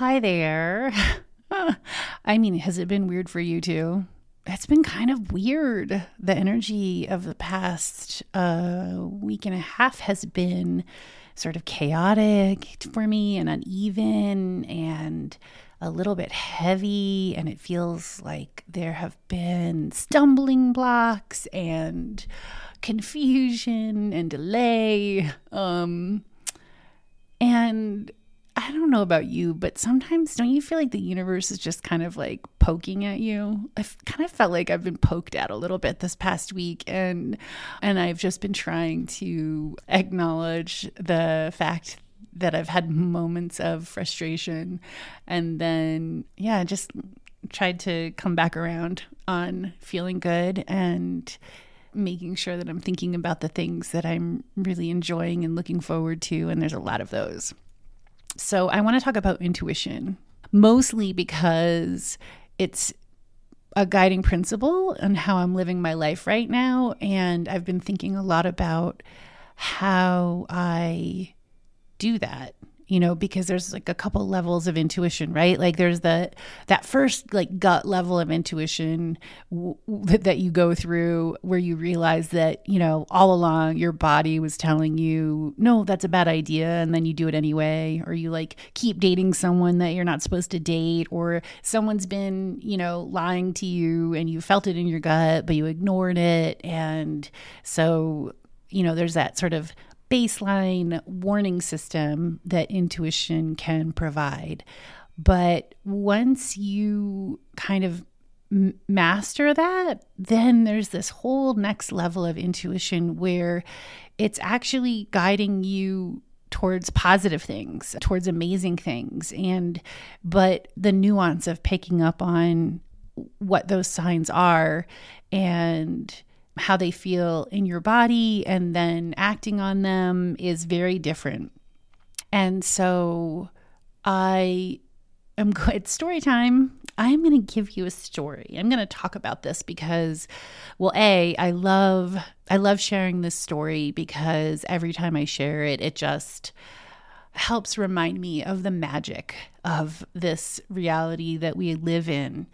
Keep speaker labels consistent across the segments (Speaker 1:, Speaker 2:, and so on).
Speaker 1: Hi there. I mean, has it been weird for you too? It's been kind of weird. The energy of the past uh, week and a half has been sort of chaotic for me and uneven and a little bit heavy. And it feels like there have been stumbling blocks and confusion and delay. Um, and I don't know about you, but sometimes don't you feel like the universe is just kind of like poking at you? I've kind of felt like I've been poked at a little bit this past week and and I've just been trying to acknowledge the fact that I've had moments of frustration and then yeah, just tried to come back around on feeling good and making sure that I'm thinking about the things that I'm really enjoying and looking forward to and there's a lot of those. So, I want to talk about intuition, mostly because it's a guiding principle and how I'm living my life right now. And I've been thinking a lot about how I do that you know because there's like a couple levels of intuition right? Like there's the that first like gut level of intuition w- that you go through where you realize that you know all along your body was telling you no that's a bad idea and then you do it anyway or you like keep dating someone that you're not supposed to date or someone's been you know lying to you and you felt it in your gut but you ignored it and so you know there's that sort of baseline warning system that intuition can provide. But once you kind of master that, then there's this whole next level of intuition where it's actually guiding you towards positive things, towards amazing things. And, but the nuance of picking up on what those signs are and how they feel in your body and then acting on them is very different. And so I am good. Story time. I am going to give you a story. I'm going to talk about this because well, A, I love I love sharing this story because every time I share it, it just helps remind me of the magic of this reality that we live in.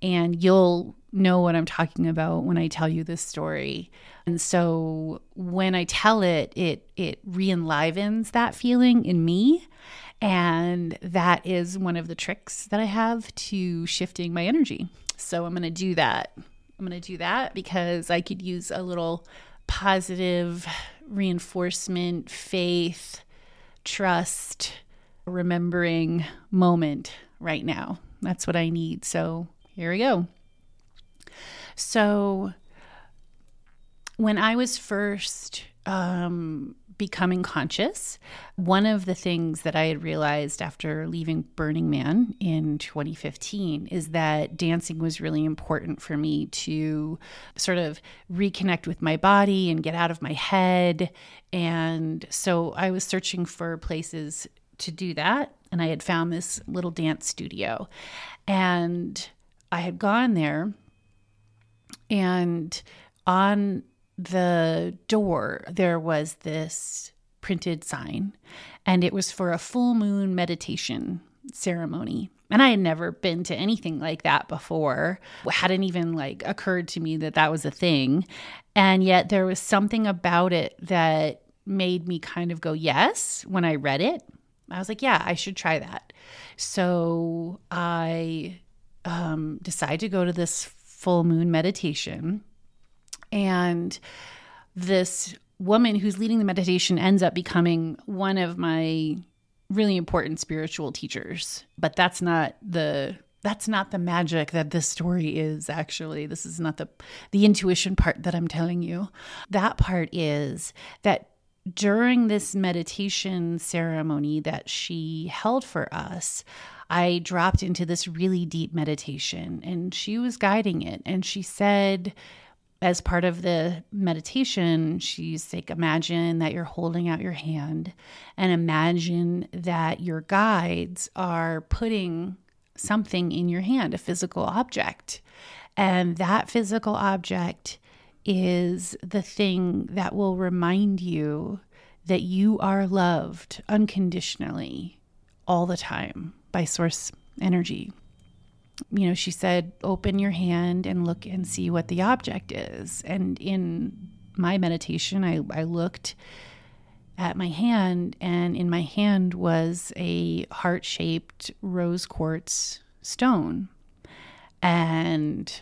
Speaker 1: And you'll know what I'm talking about when I tell you this story. And so when I tell it, it it re-enlivens that feeling in me. And that is one of the tricks that I have to shifting my energy. So I'm going to do that. I'm going to do that because I could use a little positive reinforcement, faith, trust, remembering moment right now. That's what I need. So here we go. So, when I was first um, becoming conscious, one of the things that I had realized after leaving Burning Man in 2015 is that dancing was really important for me to sort of reconnect with my body and get out of my head. And so I was searching for places to do that. And I had found this little dance studio. And I had gone there and on the door, there was this printed sign, and it was for a full moon meditation ceremony. And I had never been to anything like that before. It hadn't even like occurred to me that that was a thing. And yet there was something about it that made me kind of go yes when I read it. I was like, yeah, I should try that. So I um, decided to go to this full moon meditation. And this woman who's leading the meditation ends up becoming one of my really important spiritual teachers. But that's not the that's not the magic that this story is actually this is not the the intuition part that i'm telling you that part is that during this meditation ceremony that she held for us I dropped into this really deep meditation and she was guiding it. And she said, as part of the meditation, she's like, imagine that you're holding out your hand and imagine that your guides are putting something in your hand, a physical object. And that physical object is the thing that will remind you that you are loved unconditionally all the time by source energy. You know, she said, open your hand and look and see what the object is. And in my meditation, I, I looked at my hand, and in my hand was a heart shaped rose quartz stone. And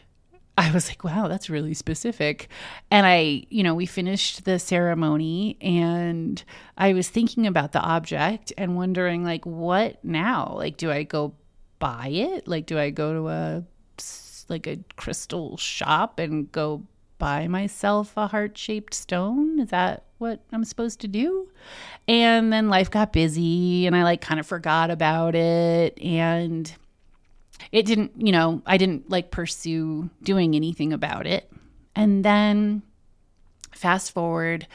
Speaker 1: I was like, wow, that's really specific. And I, you know, we finished the ceremony and I was thinking about the object and wondering, like, what now? Like, do I go buy it? Like, do I go to a, like a crystal shop and go buy myself a heart shaped stone? Is that what I'm supposed to do? And then life got busy and I like kind of forgot about it. And, it didn't, you know, I didn't like pursue doing anything about it. And then fast forward,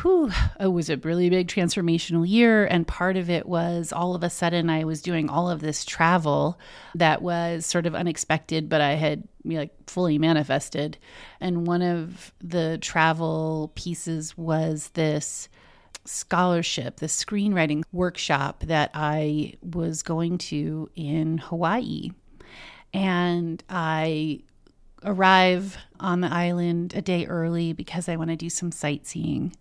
Speaker 1: whew, it was a really big transformational year. And part of it was all of a sudden I was doing all of this travel that was sort of unexpected, but I had like fully manifested. And one of the travel pieces was this scholarship, the screenwriting workshop that I was going to in Hawaii. And I arrive on the island a day early because I want to do some sightseeing.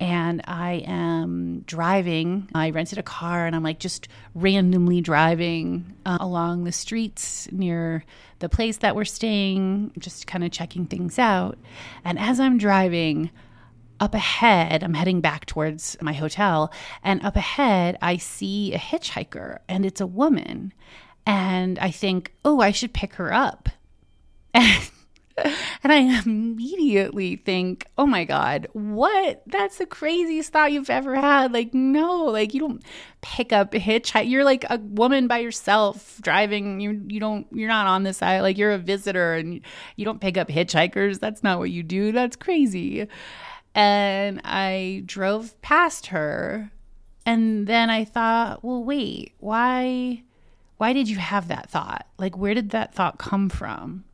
Speaker 1: And I am driving. I rented a car and I'm like just randomly driving uh, along the streets near the place that we're staying, just kind of checking things out. And as I'm driving, up ahead, I'm heading back towards my hotel, and up ahead, I see a hitchhiker, and it's a woman. And I think, oh, I should pick her up. And, I immediately think, oh my God, what? That's the craziest thought you've ever had. Like, no, like you don't pick up a. You're like a woman by yourself driving. You you don't you're not on this side. Like you're a visitor and you don't pick up hitchhikers. That's not what you do. That's crazy and I drove past her. And then I thought, well, wait, why why did you have that thought? Like where did that thought come from?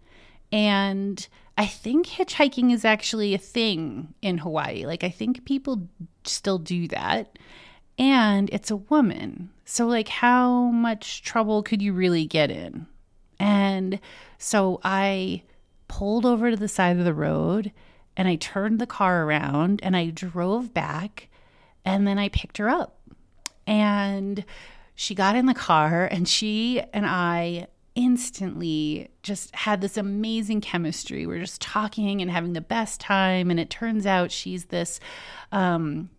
Speaker 1: And I think hitchhiking is actually a thing in Hawaii. Like I think people still do that. And it's a woman. So like how much trouble could you really get in? And so I pulled over to the side of the road and I turned the car around and I drove back and then I picked her up. And she got in the car and she and I instantly just had this amazing chemistry. We're just talking and having the best time. And it turns out she's this um,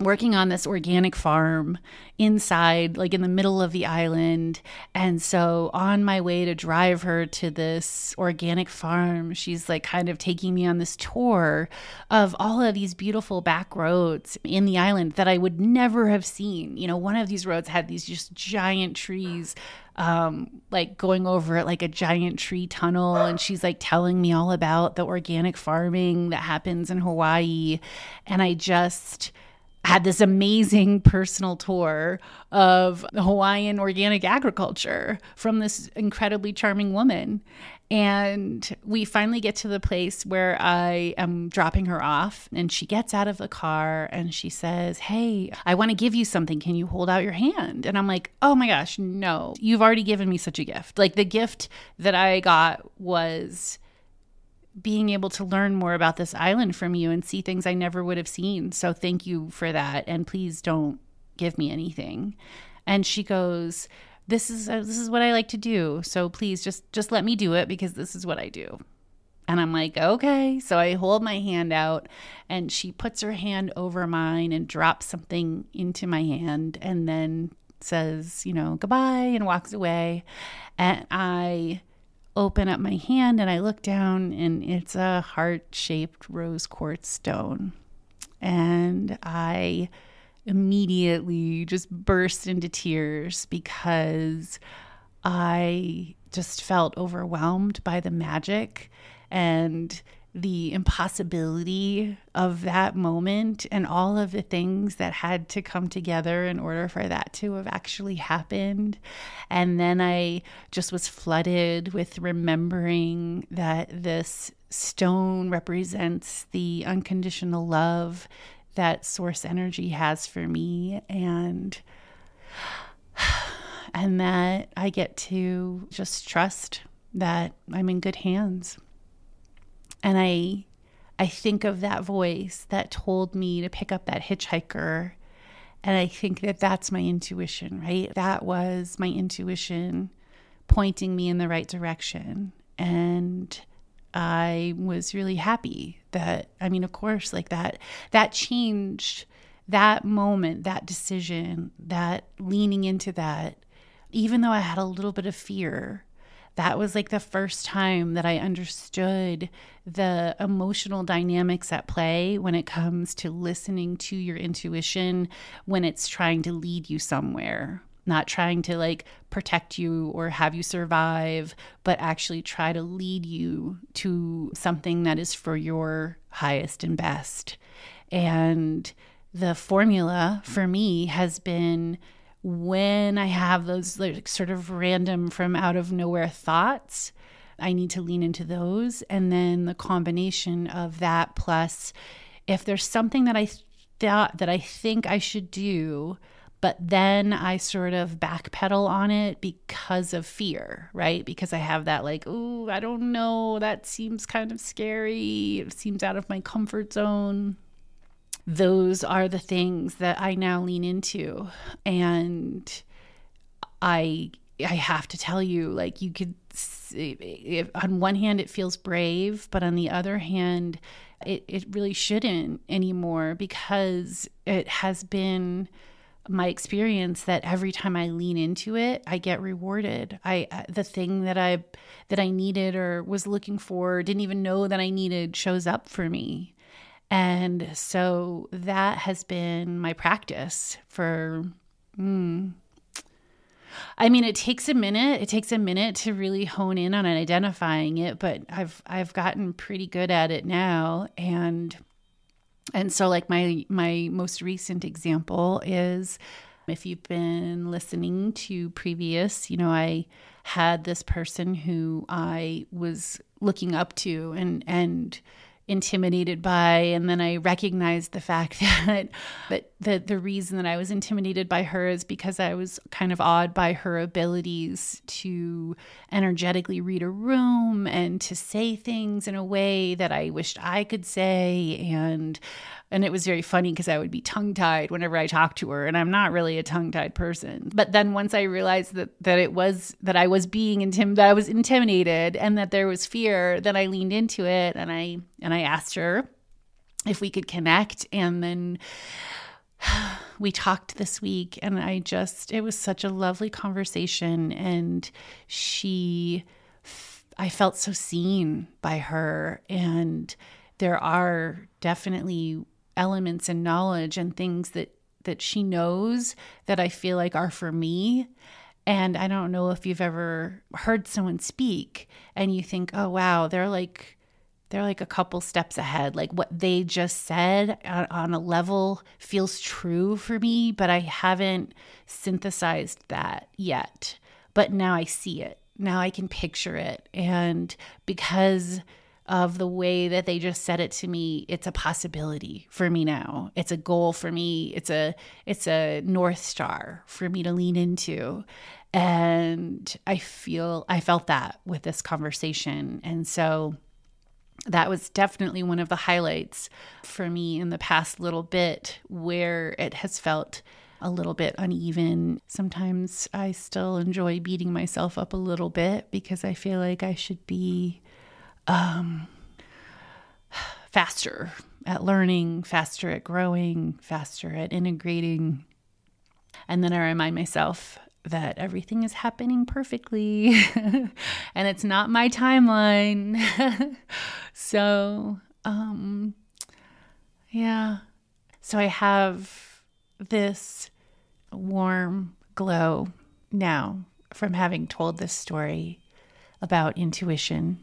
Speaker 1: working on this organic farm inside, like in the middle of the island. And so, on my way to drive her to this organic farm, she's like kind of taking me on this tour of all of these beautiful back roads in the island that I would never have seen. You know, one of these roads had these just giant trees um, like going over it like a giant tree tunnel. And she's like telling me all about the organic farming that happens in Hawaii. And I just, had this amazing personal tour of Hawaiian organic agriculture from this incredibly charming woman. And we finally get to the place where I am dropping her off, and she gets out of the car and she says, Hey, I want to give you something. Can you hold out your hand? And I'm like, Oh my gosh, no, you've already given me such a gift. Like the gift that I got was being able to learn more about this island from you and see things I never would have seen. So thank you for that. And please don't give me anything. And she goes, this is uh, this is what I like to do. So please just just let me do it because this is what I do. And I'm like, okay. So I hold my hand out and she puts her hand over mine and drops something into my hand and then says, you know, goodbye and walks away. And I open up my hand and I look down, and it's a heart shaped rose quartz stone. And I immediately just burst into tears because I just felt overwhelmed by the magic and the impossibility of that moment and all of the things that had to come together in order for that to have actually happened. And then I just was flooded with remembering that this stone represents the unconditional love that source energy has for me. And and that I get to just trust that I'm in good hands. And I I think of that voice that told me to pick up that hitchhiker and I think that that's my intuition, right? That was my intuition pointing me in the right direction. And I was really happy that, I mean, of course, like that, that changed that moment, that decision, that leaning into that, even though I had a little bit of fear, that was like the first time that I understood the emotional dynamics at play when it comes to listening to your intuition when it's trying to lead you somewhere. Not trying to like protect you or have you survive, but actually try to lead you to something that is for your highest and best. And the formula for me has been when I have those like sort of random from out of nowhere thoughts, I need to lean into those. And then the combination of that plus if there's something that I thought that I think I should do, but then I sort of backpedal on it because of fear, right? Because I have that like, oh, I don't know, that seems kind of scary. It seems out of my comfort zone those are the things that I now lean into. And I I have to tell you, like you could, if, on one hand it feels brave, but on the other hand, it it really shouldn't anymore because it has been my experience that every time I lean into it, I get rewarded. I uh, the thing that I that I needed or was looking for, didn't even know that I needed, shows up for me. And so that has been my practice for, mm, I mean, it takes a minute. It takes a minute to really hone in on identifying it, but I've I've gotten pretty good at it now. And and so, like my my most recent example is, if you've been listening to previous, you know, I had this person who I was looking up to, and and intimidated by and then I recognized the fact that that the, the reason that I was intimidated by her is because I was kind of awed by her abilities to energetically read a room and to say things in a way that I wished I could say and and it was very funny because I would be tongue tied whenever I talked to her. And I'm not really a tongue tied person. But then once I realized that, that it was that I was being intimidated, that I was intimidated and that there was fear, then I leaned into it and I and I asked her if we could connect. And then we talked this week and I just it was such a lovely conversation and she I felt so seen by her and there are definitely elements and knowledge and things that that she knows that I feel like are for me. And I don't know if you've ever heard someone speak and you think, "Oh wow, they're like they're like a couple steps ahead. Like what they just said on a level feels true for me, but I haven't synthesized that yet. But now I see it. Now I can picture it. And because of the way that they just said it to me it's a possibility for me now it's a goal for me it's a it's a north star for me to lean into and i feel i felt that with this conversation and so that was definitely one of the highlights for me in the past little bit where it has felt a little bit uneven. Sometimes I still enjoy beating myself up a little bit because I feel like I should be um, faster at learning, faster at growing, faster at integrating. And then I remind myself that everything is happening perfectly and it's not my timeline. so, um, yeah. So I have this warm glow now from having told this story about intuition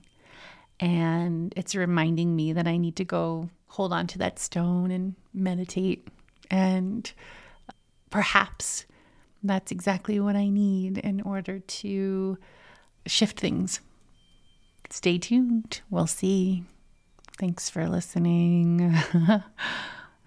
Speaker 1: and it's reminding me that I need to go hold on to that stone and meditate. And perhaps that's exactly what I need in order to shift things. Stay tuned. We'll see. Thanks for listening.